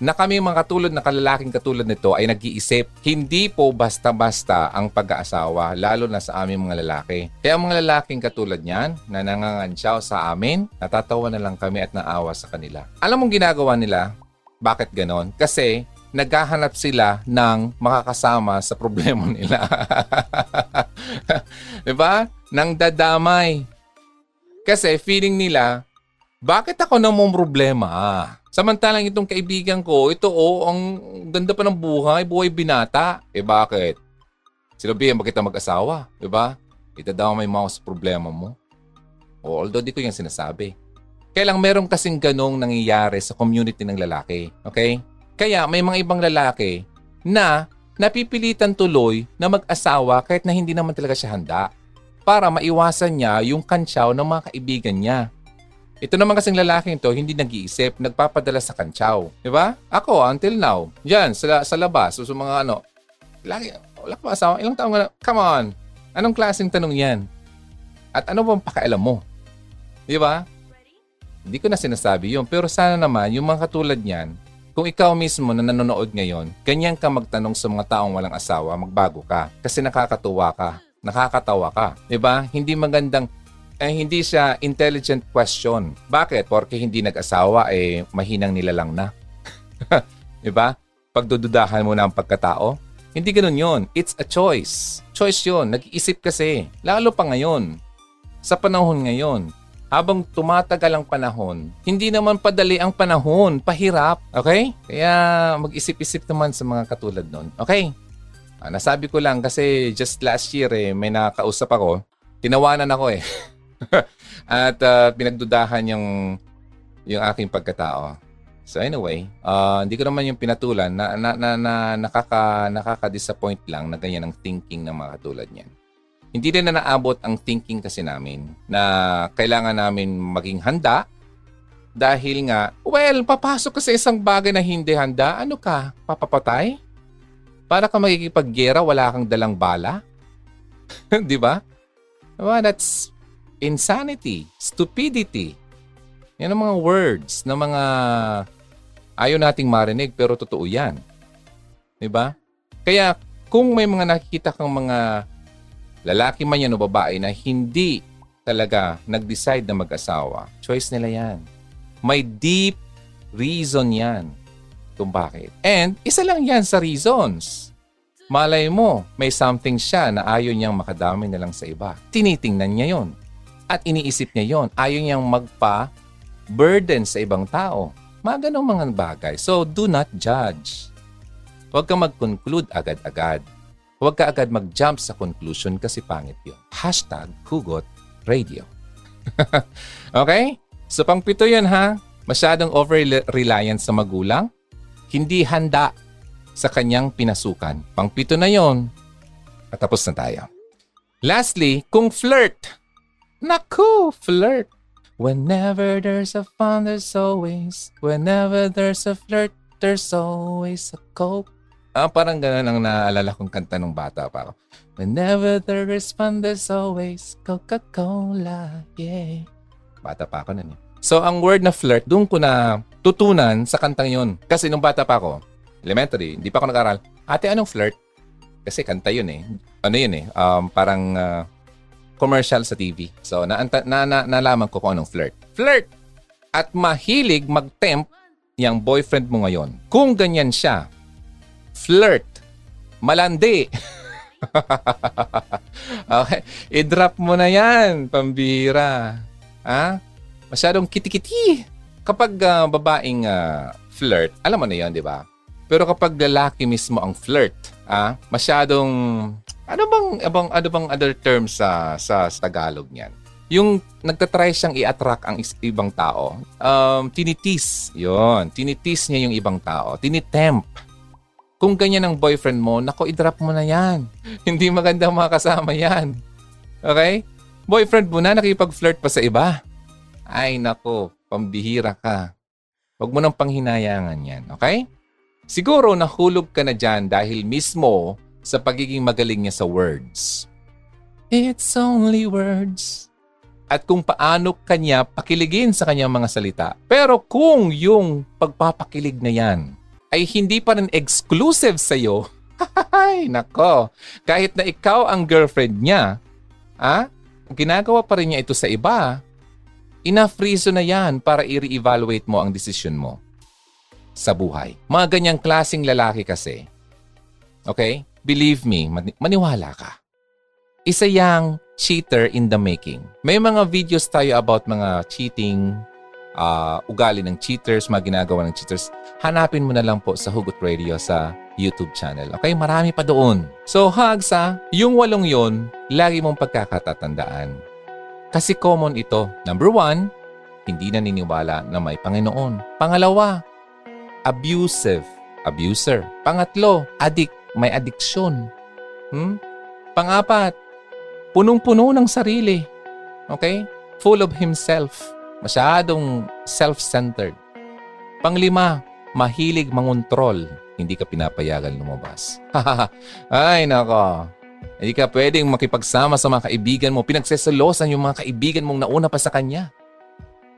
na kami mga katulad na kalalaking katulad nito ay nag-iisip. Hindi po basta-basta ang pag-aasawa, lalo na sa aming mga lalaki. Kaya ang mga lalaking katulad niyan, na nangangansyaw sa amin, natatawa na lang kami at naawa sa kanila. Alam mong ginagawa nila? Bakit ganon? Kasi naghahanap sila ng makakasama sa problema nila. 'Di ba? Nang dadamay. Kasi feeling nila, bakit ako na mong problema? Samantalang itong kaibigan ko, ito oh, ang ganda pa ng buhay, buhay binata. Eh bakit? Sila biyan, bakit mag-asawa? 'Di ba? Itadamay mo ako sa problema mo. O, although di ko yan sinasabi. Kaya lang meron kasing ganong nangyayari sa community ng lalaki. Okay? Kaya may mga ibang lalaki na napipilitan tuloy na mag-asawa kahit na hindi naman talaga siya handa para maiwasan niya yung kantsaw ng mga kaibigan niya. Ito naman kasing lalaking to, hindi nag-iisip, nagpapadala sa kantsaw. Di ba? Ako, until now, dyan, sa, sa labas, so, sa mga ano, lagi, wala pa asawa, ilang taong na, come on, anong klaseng tanong yan? At ano bang pakialam mo? Di ba? Hindi ko na sinasabi yun, pero sana naman, yung mga katulad niyan, kung ikaw mismo na nanonood ngayon, ganyan ka magtanong sa mga taong walang asawa, magbago ka. Kasi nakakatuwa ka, nakakatawa ka. ba? Diba? Hindi magandang, eh, hindi siya intelligent question. Bakit? Porque hindi nag-asawa, eh, mahinang nilalang na. diba? Pagdududahan mo na ang pagkatao, hindi ganun yon. It's a choice. Choice yon. Nag-iisip kasi. Lalo pa ngayon. Sa panahon ngayon habang tumatagal ang panahon, hindi naman padali ang panahon, pahirap. Okay? Kaya mag-isip-isip naman sa mga katulad nun. Okay? Ah, nasabi ko lang kasi just last year eh, may nakakausap ako. Tinawanan ako eh. At uh, pinagdudahan yung, yung aking pagkatao. So anyway, uh, hindi ko naman yung pinatulan na, na, na, na nakaka, nakaka-disappoint lang na ganyan ang thinking ng mga katulad niyan hindi rin na naabot ang thinking kasi namin na kailangan namin maging handa dahil nga, well, papasok ka sa isang bagay na hindi handa, ano ka, papapatay? Para ka makikipaggera, wala kang dalang bala? di ba? Diba? That's insanity, stupidity. Yan ang mga words na mga ayaw nating marinig pero totoo yan. Di ba? Kaya kung may mga nakikita kang mga lalaki man yan o babae na hindi talaga nag-decide na mag-asawa, choice nila yan. May deep reason yan kung bakit. And isa lang yan sa reasons. Malay mo, may something siya na ayaw niyang makadami na lang sa iba. Tinitingnan niya yon At iniisip niya yon Ayaw niyang magpa-burden sa ibang tao. Mga ganong mga bagay. So, do not judge. Huwag kang mag-conclude agad-agad. Huwag ka agad mag-jump sa conclusion kasi pangit yun. Hashtag Hugot Radio. okay? So pangpito yan ha. Masyadong over-reliance sa magulang. Hindi handa sa kanyang pinasukan. Pangpito na yon. At tapos na tayo. Lastly, kung flirt. Naku, flirt. Whenever there's a fun, there's always. Whenever there's a flirt, there's always a coke. Ah, parang ganun ang naalala kong kanta nung bata pa ako. Whenever there is fun, there's always Coca-Cola. Yeah. Bata pa ako nun eh. So, ang word na flirt, doon ko na tutunan sa kantang yon. Kasi nung bata pa ako, elementary, hindi pa ako nag-aral. Ate, anong flirt? Kasi kanta yun eh. Ano yun eh? Um, parang uh, commercial sa TV. So, na, na, na, nalaman ko kung anong flirt. Flirt! At mahilig mag-tempt yung boyfriend mo ngayon. Kung ganyan siya, flirt, malandi. okay, i-drop mo na yan, pambira. Ha? Masyadong kitikiti. Kapag uh, babaeng uh, flirt, alam mo na yan, di ba? Pero kapag lalaki mismo ang flirt, ah, masyadong ano bang abang ano bang other terms sa sa, sa Tagalog niyan? Yung nagtatry siyang i-attract ang is, ibang tao. Um, tinitis. Yon, tinitis niya yung ibang tao. Tinitemp kung ganyan ang boyfriend mo, nako, i-drop mo na yan. Hindi maganda makasama yan. Okay? Boyfriend mo na, nakipag-flirt pa sa iba. Ay, nako, pambihira ka. Huwag mo nang panghinayangan yan. Okay? Siguro nahulog ka na dyan dahil mismo sa pagiging magaling niya sa words. It's only words. At kung paano kanya pakiligin sa kanyang mga salita. Pero kung yung pagpapakilig na yan ay hindi pa rin exclusive sa iyo, ay, nako. Kahit na ikaw ang girlfriend niya, ah, ginagawa pa rin niya ito sa iba, enough reason na yan para i-re-evaluate mo ang decision mo sa buhay. Mga ganyang klasing lalaki kasi, okay, believe me, maniwala ka. Isa yang cheater in the making. May mga videos tayo about mga cheating, uh, ugali ng cheaters, mga ginagawa ng cheaters, hanapin mo na lang po sa Hugot Radio sa YouTube channel. Okay? Marami pa doon. So, hugs yung walong yon, lagi mong pagkakatatandaan. Kasi common ito. Number one, hindi naniniwala na may Panginoon. Pangalawa, abusive, abuser. Pangatlo, addict, may addiction. Hmm? Pangapat, punong-puno ng sarili. Okay? Full of himself. Masyadong self-centered. Panglima, mahilig mangontrol. Hindi ka pinapayagan lumabas. Ay, nako. Hindi ka pwedeng makipagsama sa mga kaibigan mo. Pinagseselosan yung mga kaibigan mong nauna pa sa kanya.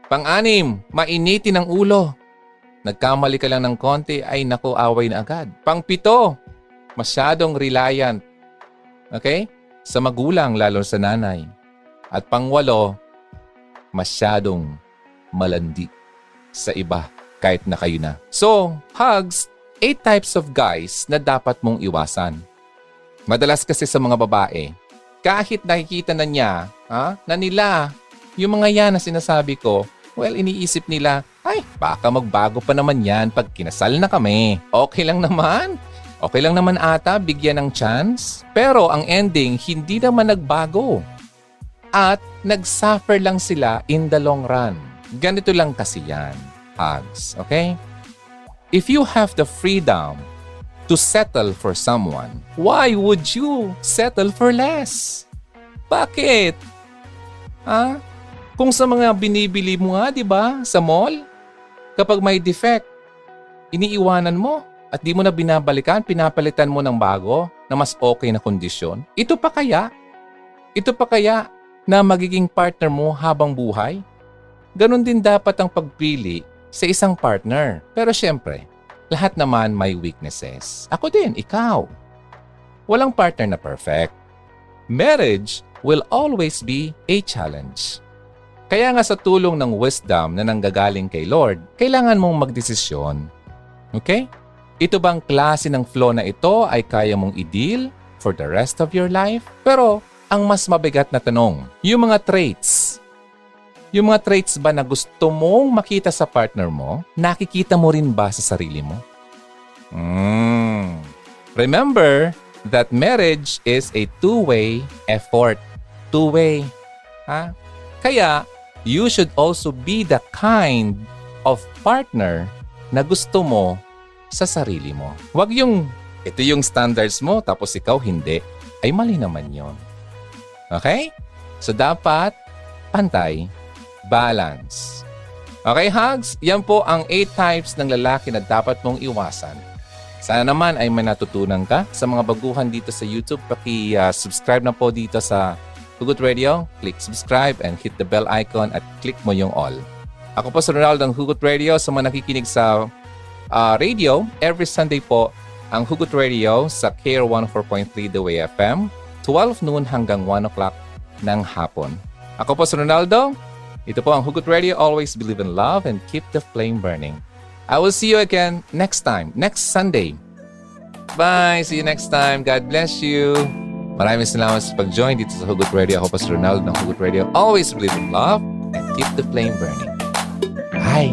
Pang-anim, mainitin ang ulo. Nagkamali ka lang ng konti, ay nako, away na agad. Pang-pito, masyadong reliant. Okay? Sa magulang, lalo sa nanay. At pangwalo, masyadong malandi sa iba kahit na kayo na. So, hugs, eight types of guys na dapat mong iwasan. Madalas kasi sa mga babae, kahit nakikita na niya ha, na nila yung mga yan na sinasabi ko, well, iniisip nila, ay, baka magbago pa naman yan pag kinasal na kami. Okay lang naman. Okay lang naman ata, bigyan ng chance. Pero ang ending, hindi naman nagbago at nagsuffer lang sila in the long run. Ganito lang kasi yan, hugs. Okay? If you have the freedom to settle for someone, why would you settle for less? Bakit? Ha? Kung sa mga binibili mo nga, di ba, sa mall, kapag may defect, iniiwanan mo. At di mo na binabalikan, pinapalitan mo ng bago na mas okay na kondisyon, ito pa kaya? Ito pa kaya na magiging partner mo habang buhay? Ganon din dapat ang pagpili sa isang partner. Pero syempre, lahat naman may weaknesses. Ako din, ikaw. Walang partner na perfect. Marriage will always be a challenge. Kaya nga sa tulong ng wisdom na nanggagaling kay Lord, kailangan mong magdesisyon. Okay? Ito bang klase ng flow na ito ay kaya mong i-deal for the rest of your life? Pero ang mas mabigat na tanong, yung mga traits. Yung mga traits ba na gusto mong makita sa partner mo, nakikita mo rin ba sa sarili mo? Mm. Remember that marriage is a two-way effort. Two-way. Ha? Kaya, you should also be the kind of partner na gusto mo sa sarili mo. Huwag yung, ito yung standards mo, tapos ikaw hindi. Ay mali naman yon. Okay? So dapat, pantay, balance. Okay, hugs? Yan po ang 8 types ng lalaki na dapat mong iwasan. Sana naman ay may natutunan ka. Sa mga baguhan dito sa YouTube, paki-subscribe na po dito sa Hugot Radio. Click subscribe and hit the bell icon at click mo yung all. Ako po si Ronaldo ng Hugot Radio. Sa mga nakikinig sa uh, radio, every Sunday po ang Hugot Radio sa KR 104.3 The Way FM, 12 noon hanggang 1 o'clock ng hapon. Ako po si Ronaldo. Ito po ang Hugot Radio. Always believe in love and keep the flame burning. I will see you again next time, next Sunday. Bye! See you next time. God bless you. Maraming salamat sa pag-join dito sa Hugot Radio. Ako po si Ronaldo ng Hugot Radio. Always believe in love and keep the flame burning. Bye!